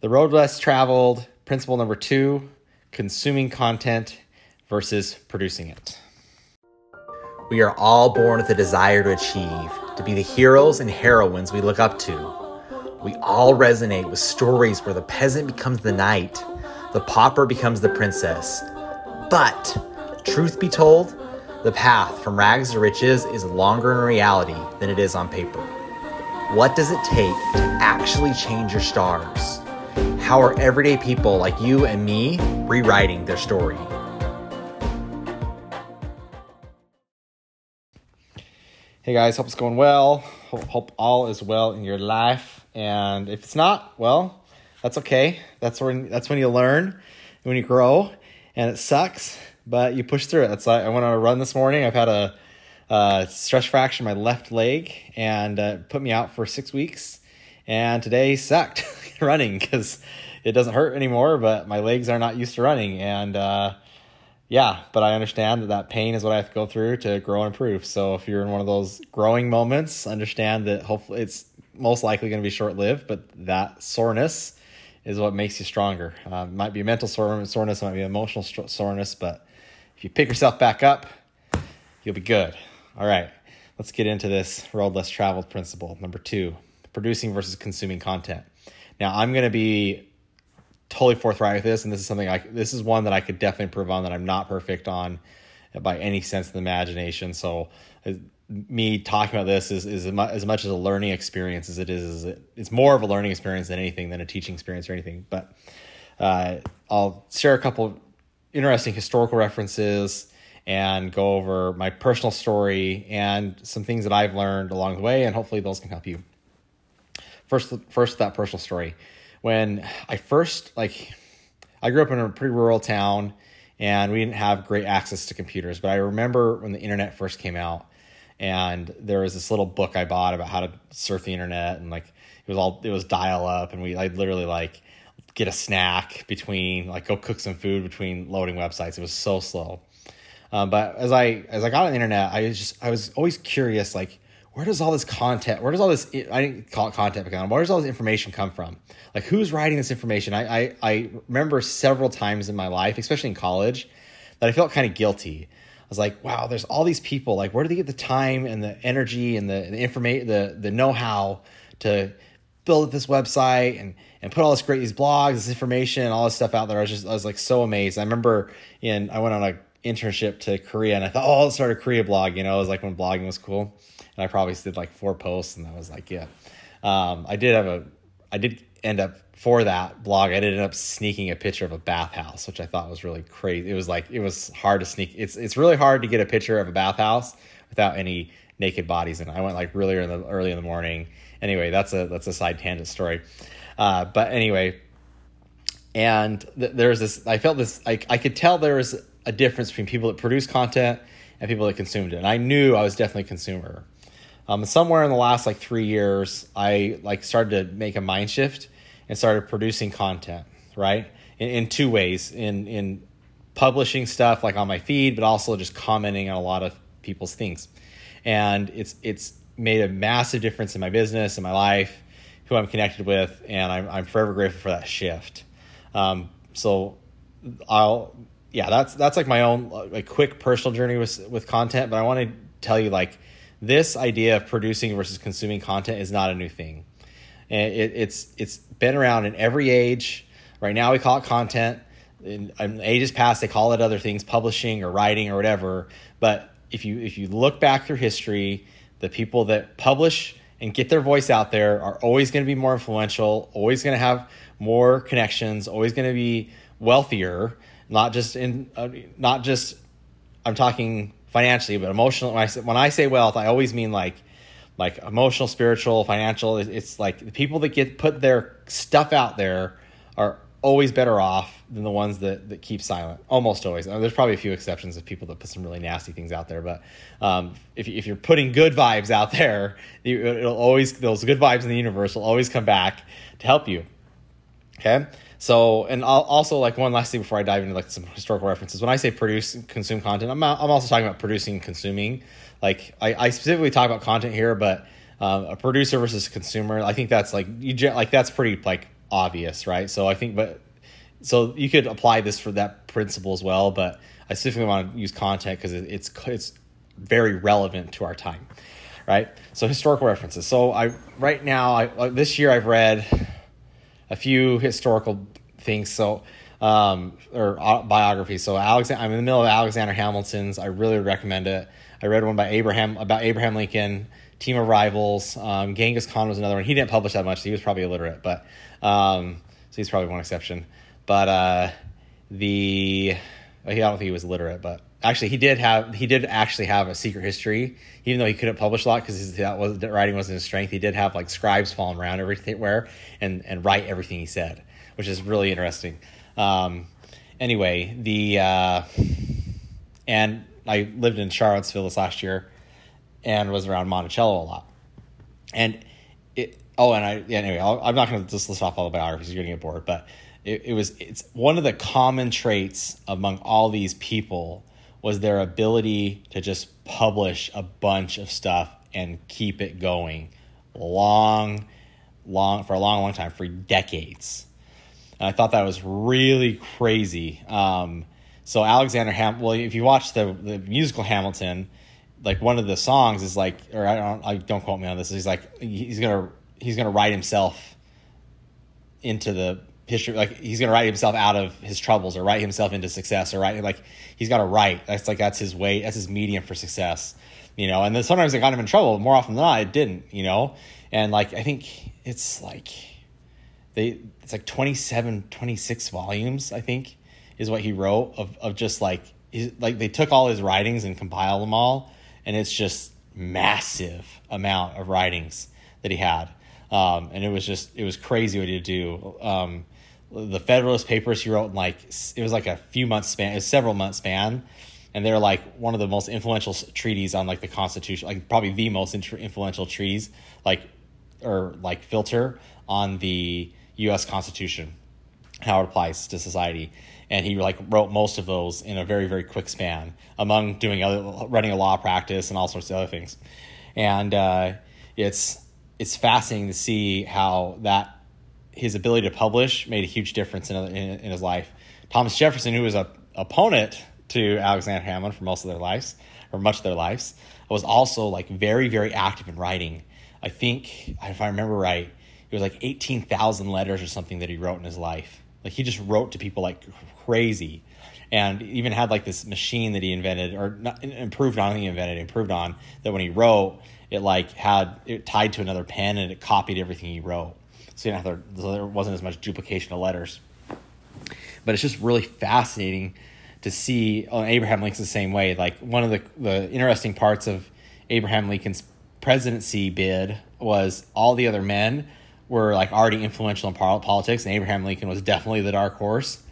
The road less traveled, principle number two consuming content versus producing it. We are all born with a desire to achieve, to be the heroes and heroines we look up to. We all resonate with stories where the peasant becomes the knight, the pauper becomes the princess. But, truth be told, the path from rags to riches is longer in reality than it is on paper. What does it take to actually change your stars? How are everyday people like you and me rewriting their story? Hey guys, hope it's going well. Hope, hope all is well in your life. And if it's not, well, that's okay. That's when that's when you learn, when you grow, and it sucks, but you push through it. That's I went on a run this morning. I've had a stress fracture in my left leg and uh, put me out for six weeks. And today sucked running because it doesn't hurt anymore, but my legs are not used to running. And uh, yeah, but I understand that that pain is what I have to go through to grow and improve. So if you're in one of those growing moments, understand that hopefully it's most likely going to be short lived, but that soreness is what makes you stronger. Uh, it might be mental soreness, it might be emotional soreness, but if you pick yourself back up, you'll be good. All right, let's get into this road less traveled principle. Number two, producing versus consuming content. Now, I'm going to be totally forthright with this, and this is something I this is one that I could definitely improve on that I'm not perfect on by any sense of the imagination. So, uh, me talking about this is, is as much as a learning experience as it is, is it, it's more of a learning experience than anything than a teaching experience or anything. But uh, I'll share a couple interesting historical references and go over my personal story and some things that I've learned along the way, and hopefully those can help you. First, first that personal story. When I first like, I grew up in a pretty rural town, and we didn't have great access to computers. But I remember when the internet first came out, and there was this little book I bought about how to surf the internet, and like it was all it was dial up, and we I literally like get a snack between like go cook some food between loading websites. It was so slow um, but as I as I got on the internet, I was just I was always curious, like where does all this content, where does all this I didn't call it content, but where does all this information come from? Like who's writing this information? I I, I remember several times in my life, especially in college, that I felt kind of guilty. I was like, wow, there's all these people. Like, where do they get the time and the energy and the, the information, the the know how to build this website and and put all this great these blogs, this information, all this stuff out there. I was just I was like so amazed. I remember in I went on a internship to Korea and I thought, oh, I'll start a Korea blog. You know, it was like when blogging was cool. And I probably did like four posts and I was like, yeah. Um, I did have a, I did end up for that blog. I did end up sneaking a picture of a bathhouse, which I thought was really crazy. It was like, it was hard to sneak. It's, it's really hard to get a picture of a bathhouse without any naked bodies And. I went like really in the early in the morning. Anyway, that's a, that's a side tangent story. Uh, but anyway, and th- there's this, I felt this, I, I could tell there was a difference between people that produce content and people that consumed it. And I knew I was definitely a consumer. Um, somewhere in the last like three years, I like started to make a mind shift and started producing content, right? In, in two ways, in in publishing stuff like on my feed, but also just commenting on a lot of people's things. And it's it's made a massive difference in my business and my life, who I'm connected with, and I'm I'm forever grateful for that shift. Um, so I'll yeah, that's that's like my own uh, like quick personal journey with with content. But I want to tell you like this idea of producing versus consuming content is not a new thing. It, it's it's been around in every age. Right now we call it content. In, in ages past they call it other things, publishing or writing or whatever. But if you if you look back through history, the people that publish and get their voice out there are always going to be more influential, always going to have more connections, always going to be wealthier not just in uh, not just I'm talking financially, but emotional. When I say, when I say wealth, I always mean like like emotional, spiritual, financial. It's like the people that get put their stuff out there are always better off than the ones that, that keep silent. Almost always. There's probably a few exceptions of people that put some really nasty things out there, but um, if, if you're putting good vibes out there, it'll always those good vibes in the universe will always come back to help you. Okay. So, and also like one last thing before I dive into like some historical references. When I say produce consume content, I'm I'm also talking about producing consuming. Like I, I specifically talk about content here, but um, a producer versus consumer, I think that's like you like that's pretty like obvious, right? So I think, but so you could apply this for that principle as well. But I specifically want to use content because it, it's it's very relevant to our time, right? So historical references. So I right now, I this year I've read a few historical things. So um, or biographies. So Alexander, I'm in the middle of Alexander Hamilton's. I really recommend it. I read one by Abraham about Abraham Lincoln, Team of Rivals. Um, Genghis Khan was another one. He didn't publish that much. So he was probably illiterate, but um, so he's probably one exception. But uh, the I don't think he was literate, but actually he did have he did actually have a secret history, even though he couldn't publish a lot because that was writing wasn't his strength. He did have like scribes falling around everywhere and and write everything he said, which is really interesting. Um, anyway, the uh, and I lived in Charlottesville this last year, and was around Monticello a lot, and it. Oh, and I yeah, anyway, i am not going to just list off all the biographies. You're going to get bored, but it, it was it's one of the common traits among all these people was their ability to just publish a bunch of stuff and keep it going long long for a long long time for decades and I thought that was really crazy. Um, so Alexander Ham, well, if you watch the the musical Hamilton, like one of the songs is like, or I don't, I don't quote me on this. He's like, he's gonna he's gonna write himself into the history, like he's gonna write himself out of his troubles, or write himself into success, or write like he's got to write. That's like that's his way. That's his medium for success, you know. And then sometimes it got him in trouble. More often than not, it didn't, you know. And like I think it's like they it's like 27 26 volumes i think is what he wrote of, of just like like they took all his writings and compiled them all and it's just massive amount of writings that he had um, and it was just it was crazy what he would do. Um, the federalist papers he wrote in like it was like a few months span it was several months span. And they're like one of the most influential treaties on like the constitution like probably the most influential treaties like or like filter on the U.S. Constitution, how it applies to society, and he like wrote most of those in a very very quick span, among doing other running a law practice and all sorts of other things, and uh, it's it's fascinating to see how that his ability to publish made a huge difference in, in, in his life. Thomas Jefferson, who was a opponent to Alexander Hamilton for most of their lives or much of their lives, was also like very very active in writing. I think if I remember right, it was like 18,000 letters or something that he wrote in his life. Like he just wrote to people like crazy and even had like this machine that he invented or not, improved on he invented improved on that when he wrote it like had it tied to another pen and it copied everything he wrote. So, there, wasn't as much duplication of letters. But it's just really fascinating to see oh, abraham lincoln's the same way. Like one of the, the interesting parts of abraham lincoln's presidency bid was all the other men were like already influential in politics, and Abraham Lincoln was definitely the dark horse.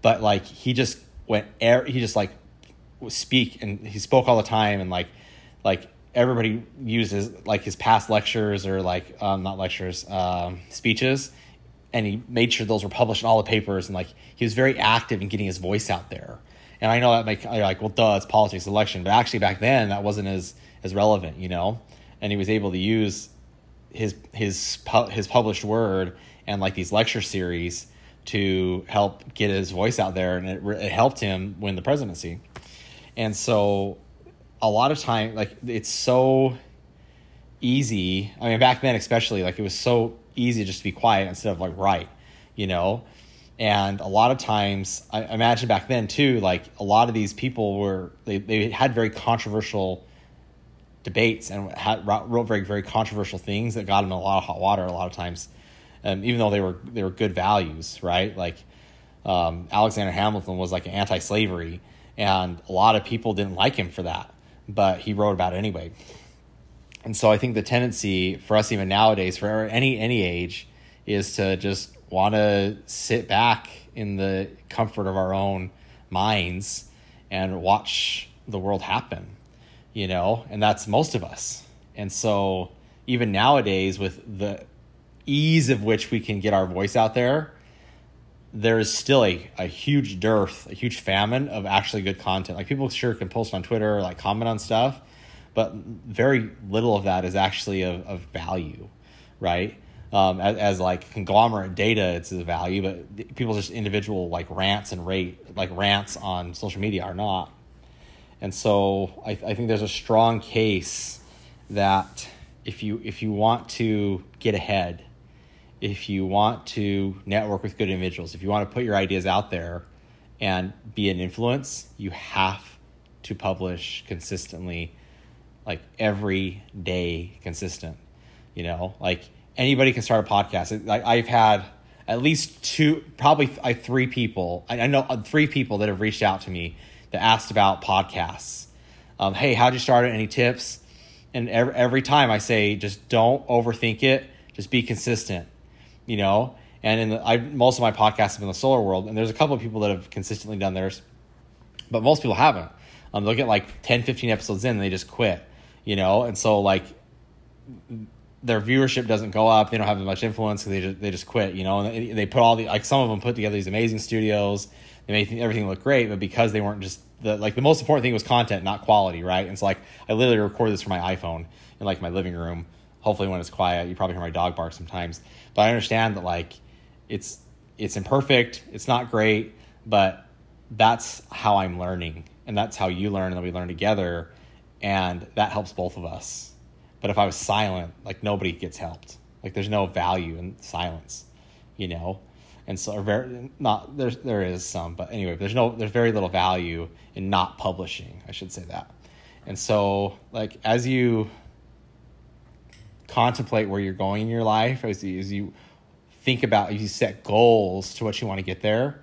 But like he just went, er, he just like speak and he spoke all the time, and like like everybody uses like his past lectures or like um, not lectures um, speeches, and he made sure those were published in all the papers, and like he was very active in getting his voice out there. And I know that make you're like well, duh, it's politics, election, but actually back then that wasn't as as relevant, you know. And he was able to use his his his published word and like these lecture series to help get his voice out there, and it, it helped him win the presidency. And so, a lot of time, like it's so easy. I mean, back then especially, like it was so easy just to be quiet instead of like write, you know. And a lot of times, I imagine back then too, like a lot of these people were they, they had very controversial debates and had, wrote very very controversial things that got in a lot of hot water a lot of times, um, even though they were they were good values, right? Like um, Alexander Hamilton was like an anti-slavery, and a lot of people didn't like him for that, but he wrote about it anyway. And so I think the tendency for us even nowadays, for any any age, is to just want to sit back in the comfort of our own minds and watch the world happen you know, and that's most of us. And so even nowadays with the ease of which we can get our voice out there, there is still a, a huge dearth, a huge famine of actually good content. Like people sure can post on Twitter, like comment on stuff, but very little of that is actually of, of value, right? um, as, as like conglomerate data, it's a value, but people just individual like rants and rate like rants on social media are not. And so I, I think there's a strong case that if you if you want to get ahead, if you want to network with good individuals, if you want to put your ideas out there and be an influence, you have to publish consistently, like every day, consistent. You know, like anybody can start a podcast. Like I've had at least two, probably I three people. I, know uh, three people that have reached out to me that asked about podcasts. Um, hey, how'd you start it? Any tips? And every, every time I say, just don't overthink it. Just be consistent. You know. And in the, I most of my podcasts have in the solar world, and there's a couple of people that have consistently done theirs, but most people haven't. Um, they'll get like 10, 15 episodes in, and they just quit. You know, and so like their viewership doesn't go up. They don't have as much influence they just, they just quit, you know. And they put all the like some of them put together these amazing studios. They made everything look great, but because they weren't just the like the most important thing was content, not quality, right? And so like I literally record this from my iPhone in like my living room. Hopefully, when it's quiet, you probably hear my dog bark sometimes. But I understand that like it's it's imperfect, it's not great, but that's how I'm learning, and that's how you learn, and then we learn together, and that helps both of us but if I was silent, like nobody gets helped. Like there's no value in silence, you know. And so, or very not there's there is some, but anyway, there's no there's very little value in not publishing. I should say that. And so, like as you contemplate where you're going in your life, as you, as you think about, as you set goals to what you want to get there,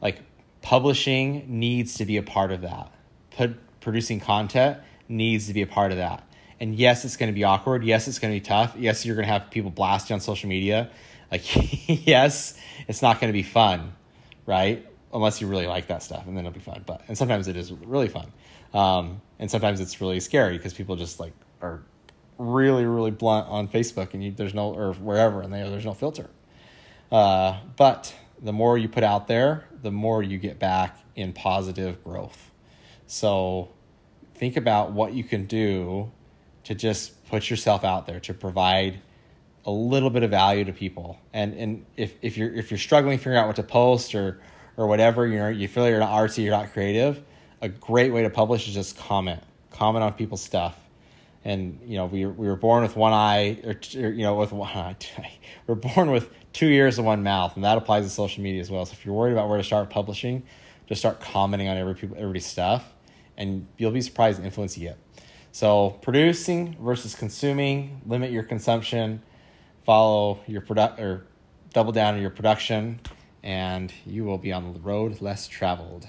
like publishing needs to be a part of that. Put, producing content needs to be a part of that. And yes, it's going to be awkward. Yes, it's going to be tough. Yes, you're going to have people blast you on social media. Like, yes, it's not going to be fun, right? Unless you really like that stuff, and then it'll be fun. But and sometimes it is really fun, um, and sometimes it's really scary because people just like are really really blunt on Facebook, and you, there's no or wherever, and they, there's no filter. Uh, but the more you put out there, the more you get back in positive growth. So think about what you can do to just put yourself out there to provide a little bit of value to people. And and if, if you're if you're struggling figuring out what to post or or whatever, you know, you feel you're not artsy, you're not creative, a great way to publish is just comment. Comment on people's stuff. And you know, we we were born with one eye, or, or you know, with one eye. We're born with two ears and one mouth, and that applies to social media as well. So if you're worried about where to start publishing, just start commenting on every people everybody's stuff, and you'll be surprised the influence you get. So producing versus consuming, limit your consumption, follow your product or double down on your production, and you will be on the road less traveled.